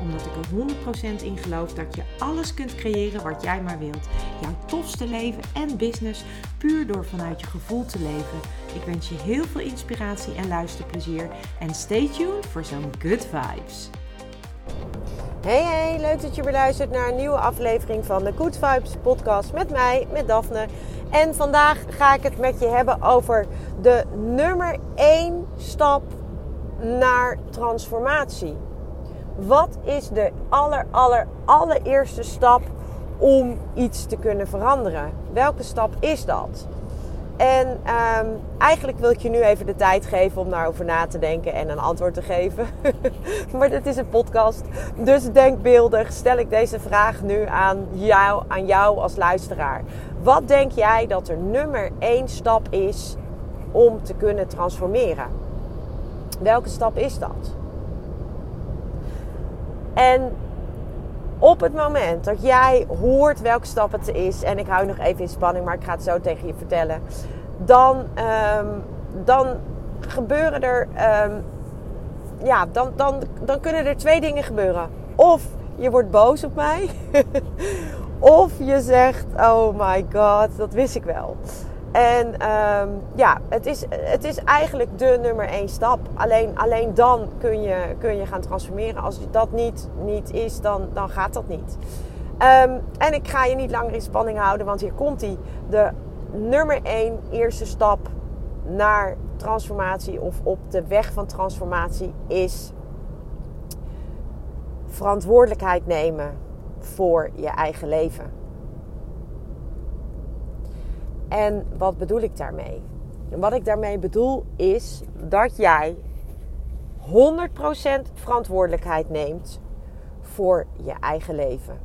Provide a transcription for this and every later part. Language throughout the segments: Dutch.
Omdat ik er 100% in geloof dat je alles kunt creëren wat jij maar wilt. Jouw tofste leven en business puur door vanuit je gevoel te leven. Ik wens je heel veel inspiratie en luisterplezier. En stay tuned voor zo'n good vibes. Hey hey, leuk dat je weer luistert naar een nieuwe aflevering van de Good Vibes podcast met mij, met Daphne. En vandaag ga ik het met je hebben over de nummer 1 stap naar transformatie. Wat is de aller, aller, allereerste stap om iets te kunnen veranderen? Welke stap is dat? En um, eigenlijk wil ik je nu even de tijd geven om daarover na te denken en een antwoord te geven. maar dit is een podcast, dus denkbeeldig stel ik deze vraag nu aan jou, aan jou als luisteraar. Wat denk jij dat er nummer één stap is om te kunnen transformeren? Welke stap is dat? En op het moment dat jij hoort welke stap het is, en ik hou nog even in spanning, maar ik ga het zo tegen je vertellen, dan, um, dan gebeuren er, um, ja, dan, dan, dan kunnen er twee dingen gebeuren. Of je wordt boos op mij, of je zegt, oh my god, dat wist ik wel. En um, ja, het is, het is eigenlijk de nummer één stap. Alleen, alleen dan kun je, kun je gaan transformeren. Als dat niet, niet is, dan, dan gaat dat niet. Um, en ik ga je niet langer in spanning houden, want hier komt hij. De nummer één eerste stap naar transformatie of op de weg van transformatie is verantwoordelijkheid nemen voor je eigen leven. En wat bedoel ik daarmee? Wat ik daarmee bedoel is dat jij 100% verantwoordelijkheid neemt voor je eigen leven.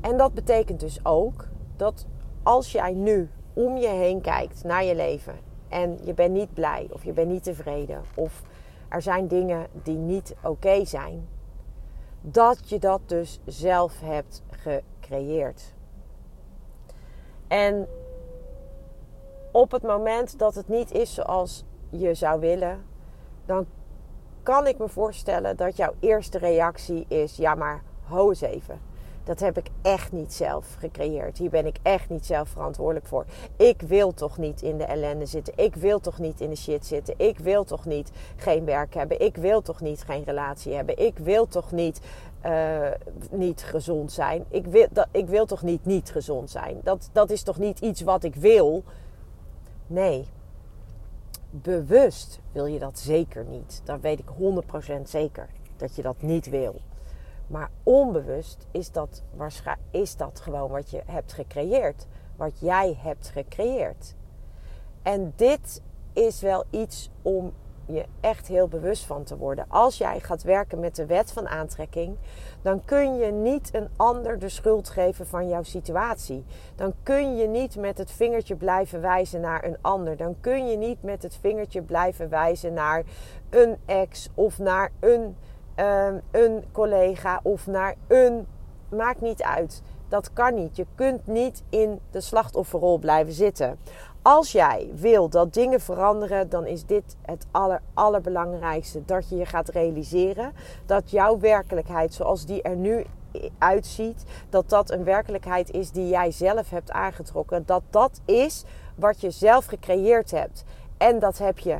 En dat betekent dus ook dat als jij nu om je heen kijkt naar je leven en je bent niet blij of je bent niet tevreden of er zijn dingen die niet oké zijn, dat je dat dus zelf hebt gecreëerd. En op het moment dat het niet is zoals je zou willen, dan kan ik me voorstellen dat jouw eerste reactie is: ja, maar ho eens even. Dat heb ik echt niet zelf gecreëerd. Hier ben ik echt niet zelf verantwoordelijk voor. Ik wil toch niet in de ellende zitten. Ik wil toch niet in de shit zitten. Ik wil toch niet geen werk hebben. Ik wil toch niet geen relatie hebben. Ik wil toch niet uh, niet gezond zijn. Ik wil, dat, ik wil toch niet niet gezond zijn. Dat, dat is toch niet iets wat ik wil. Nee. Bewust wil je dat zeker niet. Dat weet ik 100% zeker. Dat je dat niet wil. Maar onbewust is dat, is dat gewoon wat je hebt gecreëerd. Wat jij hebt gecreëerd. En dit is wel iets om je echt heel bewust van te worden. Als jij gaat werken met de wet van aantrekking, dan kun je niet een ander de schuld geven van jouw situatie. Dan kun je niet met het vingertje blijven wijzen naar een ander. Dan kun je niet met het vingertje blijven wijzen naar een ex of naar een, een collega of naar een. Maakt niet uit. Dat kan niet. Je kunt niet in de slachtofferrol blijven zitten. Als jij wil dat dingen veranderen, dan is dit het aller, allerbelangrijkste. Dat je je gaat realiseren dat jouw werkelijkheid zoals die er nu uitziet, dat dat een werkelijkheid is die jij zelf hebt aangetrokken. Dat dat is wat je zelf gecreëerd hebt. En dat heb je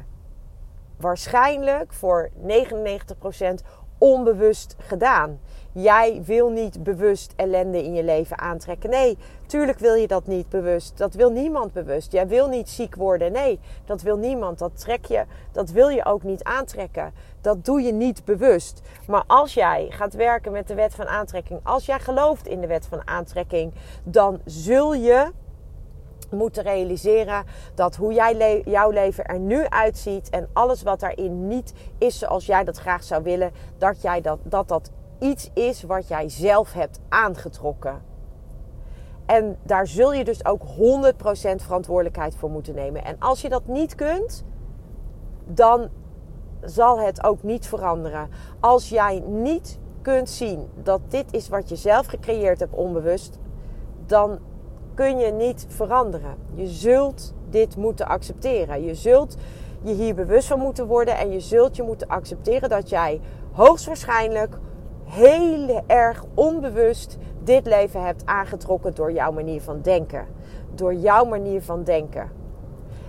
waarschijnlijk voor 99% onbewust gedaan. Jij wil niet bewust ellende in je leven aantrekken. Nee, tuurlijk wil je dat niet bewust. Dat wil niemand bewust. Jij wil niet ziek worden. Nee, dat wil niemand. Dat trek je, dat wil je ook niet aantrekken. Dat doe je niet bewust. Maar als jij gaat werken met de wet van aantrekking, als jij gelooft in de wet van aantrekking, dan zul je moeten realiseren dat hoe jij jouw leven er nu uitziet en alles wat daarin niet is zoals jij dat graag zou willen, dat jij dat, dat, dat iets is wat jij zelf hebt aangetrokken. En daar zul je dus ook 100% verantwoordelijkheid voor moeten nemen. En als je dat niet kunt, dan zal het ook niet veranderen. Als jij niet kunt zien dat dit is wat je zelf gecreëerd hebt onbewust, dan kun je niet veranderen. Je zult dit moeten accepteren. Je zult je hier bewust van moeten worden en je zult je moeten accepteren dat jij hoogstwaarschijnlijk heel erg onbewust dit leven hebt aangetrokken door jouw manier van denken. Door jouw manier van denken.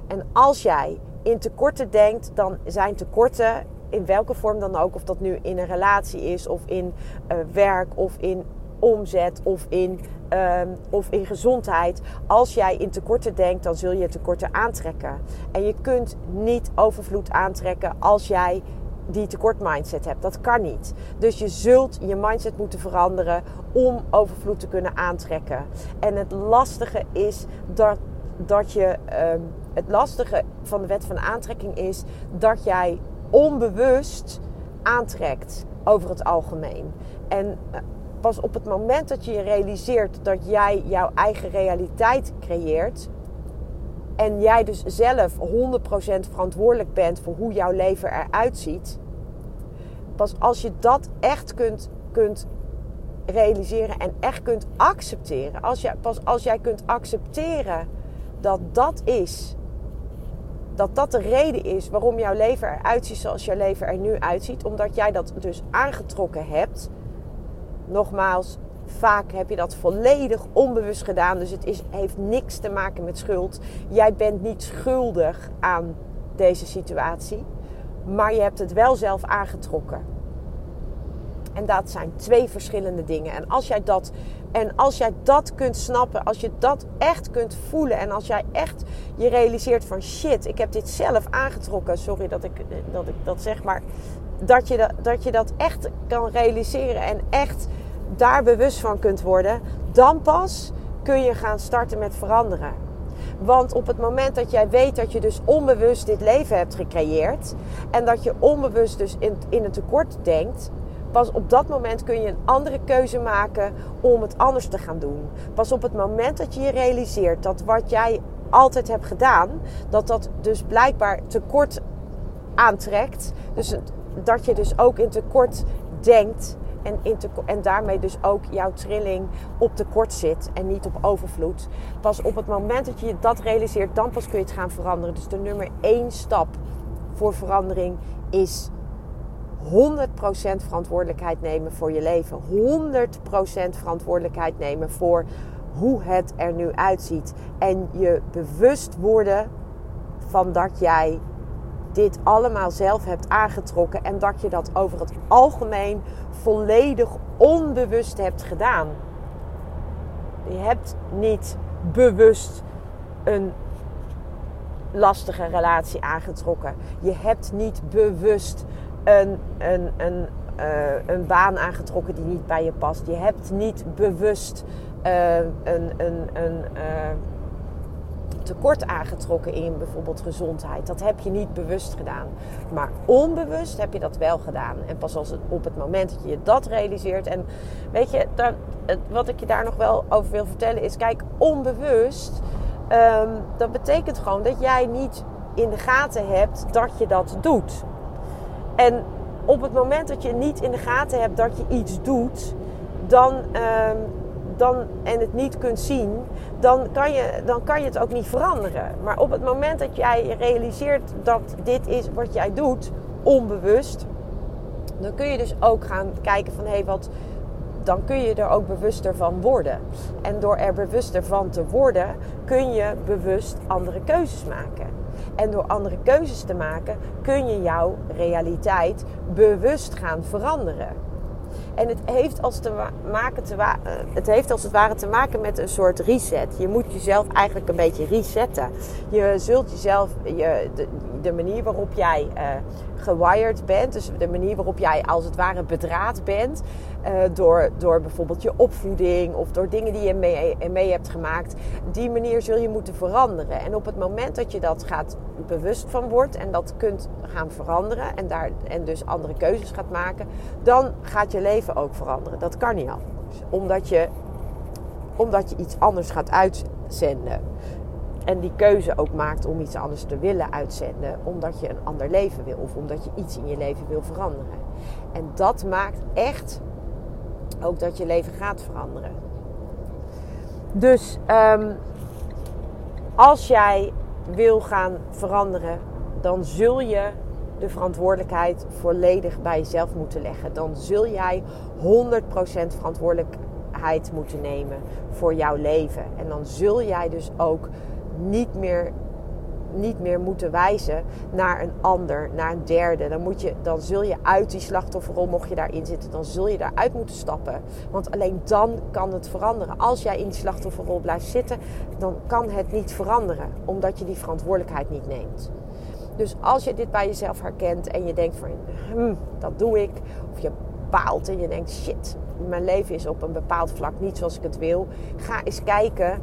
En als jij in tekorten denkt, dan zijn tekorten in welke vorm dan ook, of dat nu in een relatie is, of in uh, werk, of in omzet, of in, uh, of in gezondheid. Als jij in tekorten denkt, dan zul je tekorten aantrekken. En je kunt niet overvloed aantrekken als jij die tekort mindset hebt. Dat kan niet. Dus je zult je mindset moeten veranderen om overvloed te kunnen aantrekken. En het lastige is dat, dat je. Uh, het lastige van de wet van aantrekking is dat jij onbewust aantrekt over het algemeen. En eh, pas op het moment dat je je realiseert dat jij jouw eigen realiteit creëert. En jij dus zelf 100% verantwoordelijk bent voor hoe jouw leven eruit ziet. Pas als je dat echt kunt, kunt realiseren en echt kunt accepteren. Als jij, pas als jij kunt accepteren dat dat is dat dat de reden is waarom jouw leven eruit ziet zoals jouw leven er nu uitziet. Omdat jij dat dus aangetrokken hebt. Nogmaals, vaak heb je dat volledig onbewust gedaan. Dus het is, heeft niks te maken met schuld. Jij bent niet schuldig aan deze situatie. Maar je hebt het wel zelf aangetrokken. En dat zijn twee verschillende dingen. En als jij dat, en als jij dat kunt snappen, als je dat echt kunt voelen en als jij echt je realiseert van shit, ik heb dit zelf aangetrokken. Sorry dat ik dat, ik dat zeg, maar dat je dat, dat je dat echt kan realiseren en echt daar bewust van kunt worden, dan pas kun je gaan starten met veranderen. Want op het moment dat jij weet dat je dus onbewust dit leven hebt gecreëerd en dat je onbewust dus in, in het tekort denkt, Pas op dat moment kun je een andere keuze maken om het anders te gaan doen. Pas op het moment dat je je realiseert dat wat jij altijd hebt gedaan, dat dat dus blijkbaar tekort aantrekt. Dus dat je dus ook in tekort denkt. En, in en daarmee dus ook jouw trilling op tekort zit en niet op overvloed. Pas op het moment dat je dat realiseert, dan pas kun je het gaan veranderen. Dus de nummer één stap voor verandering is 100% verantwoordelijkheid nemen voor je leven. 100% verantwoordelijkheid nemen voor hoe het er nu uitziet. En je bewust worden van dat jij dit allemaal zelf hebt aangetrokken. En dat je dat over het algemeen volledig onbewust hebt gedaan. Je hebt niet bewust een lastige relatie aangetrokken. Je hebt niet bewust een, een, een, uh, een baan aangetrokken die niet bij je past. Je hebt niet bewust uh, een, een, een uh, tekort aangetrokken in bijvoorbeeld gezondheid. Dat heb je niet bewust gedaan. Maar onbewust heb je dat wel gedaan. En pas als het, op het moment dat je dat realiseert. En weet je, wat ik je daar nog wel over wil vertellen is: kijk, onbewust. Um, dat betekent gewoon dat jij niet in de gaten hebt dat je dat doet. En op het moment dat je niet in de gaten hebt dat je iets doet, dan, uh, dan, en het niet kunt zien, dan kan, je, dan kan je het ook niet veranderen. Maar op het moment dat jij realiseert dat dit is wat jij doet, onbewust, dan kun je dus ook gaan kijken van hé, hey, wat. Dan kun je er ook bewuster van worden. En door er bewuster van te worden, kun je bewust andere keuzes maken. En door andere keuzes te maken kun je jouw realiteit bewust gaan veranderen. En het heeft, als te maken te eh, het heeft als het ware te maken met een soort reset. Je moet jezelf eigenlijk een beetje resetten. Je zult jezelf, je, de, de manier waarop jij uh, gewired bent, dus de manier waarop jij als het ware bedraad bent, uh, door, door bijvoorbeeld je opvoeding of door dingen die je mee, mee hebt gemaakt, die manier zul je moeten veranderen. En op het moment dat je dat gaat bewust van wordt en dat kunt gaan veranderen en, daar, en dus andere keuzes gaat maken, dan gaat je leven ook veranderen. Dat kan niet anders. Omdat je omdat je iets anders gaat uitzenden. En die keuze ook maakt om iets anders te willen uitzenden, omdat je een ander leven wil of omdat je iets in je leven wil veranderen. En dat maakt echt ook dat je leven gaat veranderen. Dus ehm, als jij wil gaan veranderen, dan zul je de verantwoordelijkheid volledig bij jezelf moeten leggen. Dan zul jij 100% verantwoordelijkheid moeten nemen voor jouw leven. En dan zul jij dus ook niet meer, niet meer moeten wijzen naar een ander, naar een derde. Dan, moet je, dan zul je uit die slachtofferrol, mocht je daarin zitten, dan zul je daaruit moeten stappen. Want alleen dan kan het veranderen. Als jij in die slachtofferrol blijft zitten, dan kan het niet veranderen, omdat je die verantwoordelijkheid niet neemt. Dus als je dit bij jezelf herkent en je denkt van, hm, dat doe ik, of je baalt en je denkt, shit, mijn leven is op een bepaald vlak niet zoals ik het wil, ga eens kijken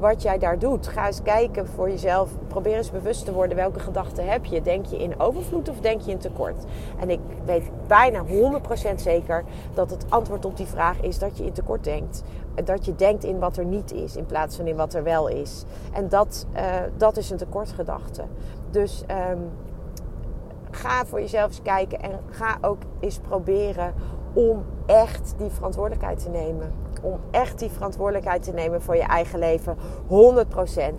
wat jij daar doet. Ga eens kijken voor jezelf. Probeer eens bewust te worden welke gedachten heb je. Denk je in overvloed of denk je in tekort? En ik weet bijna 100% zeker dat het antwoord op die vraag is dat je in tekort denkt. Dat je denkt in wat er niet is in plaats van in wat er wel is. En dat, uh, dat is een tekortgedachte. Dus um, ga voor jezelf eens kijken en ga ook eens proberen om echt die verantwoordelijkheid te nemen. Om echt die verantwoordelijkheid te nemen voor je eigen leven. 100%.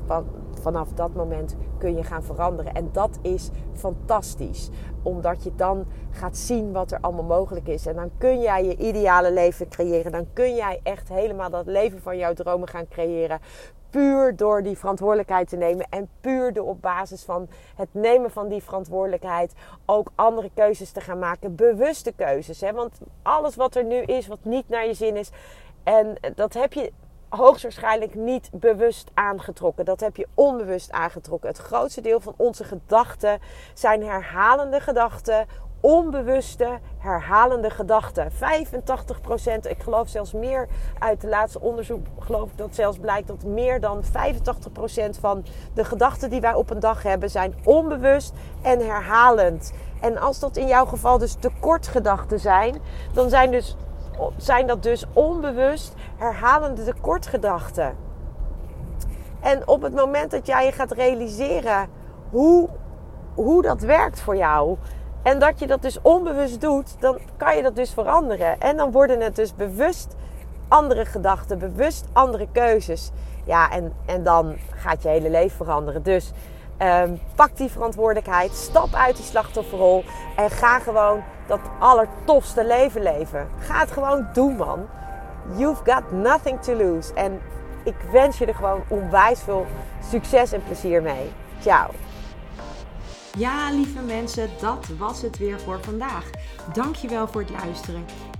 Want vanaf dat moment kun je gaan veranderen. En dat is fantastisch. Omdat je dan gaat zien wat er allemaal mogelijk is. En dan kun jij je ideale leven creëren. Dan kun jij echt helemaal dat leven van jouw dromen gaan creëren puur door die verantwoordelijkheid te nemen. En puur door op basis van het nemen van die verantwoordelijkheid ook andere keuzes te gaan maken. Bewuste keuzes. Hè? Want alles wat er nu is, wat niet naar je zin is. En dat heb je hoogstwaarschijnlijk niet bewust aangetrokken. Dat heb je onbewust aangetrokken. Het grootste deel van onze gedachten zijn herhalende gedachten, onbewuste herhalende gedachten. 85%, ik geloof zelfs meer uit het laatste onderzoek, geloof ik dat zelfs blijkt dat meer dan 85% van de gedachten die wij op een dag hebben zijn onbewust en herhalend. En als dat in jouw geval dus tekortgedachten zijn, dan zijn, dus, zijn dat dus onbewust herhalende tekortgedachten. En op het moment dat jij je gaat realiseren hoe, hoe dat werkt voor jou, en dat je dat dus onbewust doet, dan kan je dat dus veranderen. En dan worden het dus bewust andere gedachten, bewust andere keuzes. Ja, en, en dan gaat je hele leven veranderen. Dus um, pak die verantwoordelijkheid, stap uit die slachtofferrol en ga gewoon dat allertofste leven leven. Ga het gewoon doen, man. You've got nothing to lose. En ik wens je er gewoon onwijs veel succes en plezier mee. Ciao. Ja, lieve mensen, dat was het weer voor vandaag. Dankjewel voor het luisteren.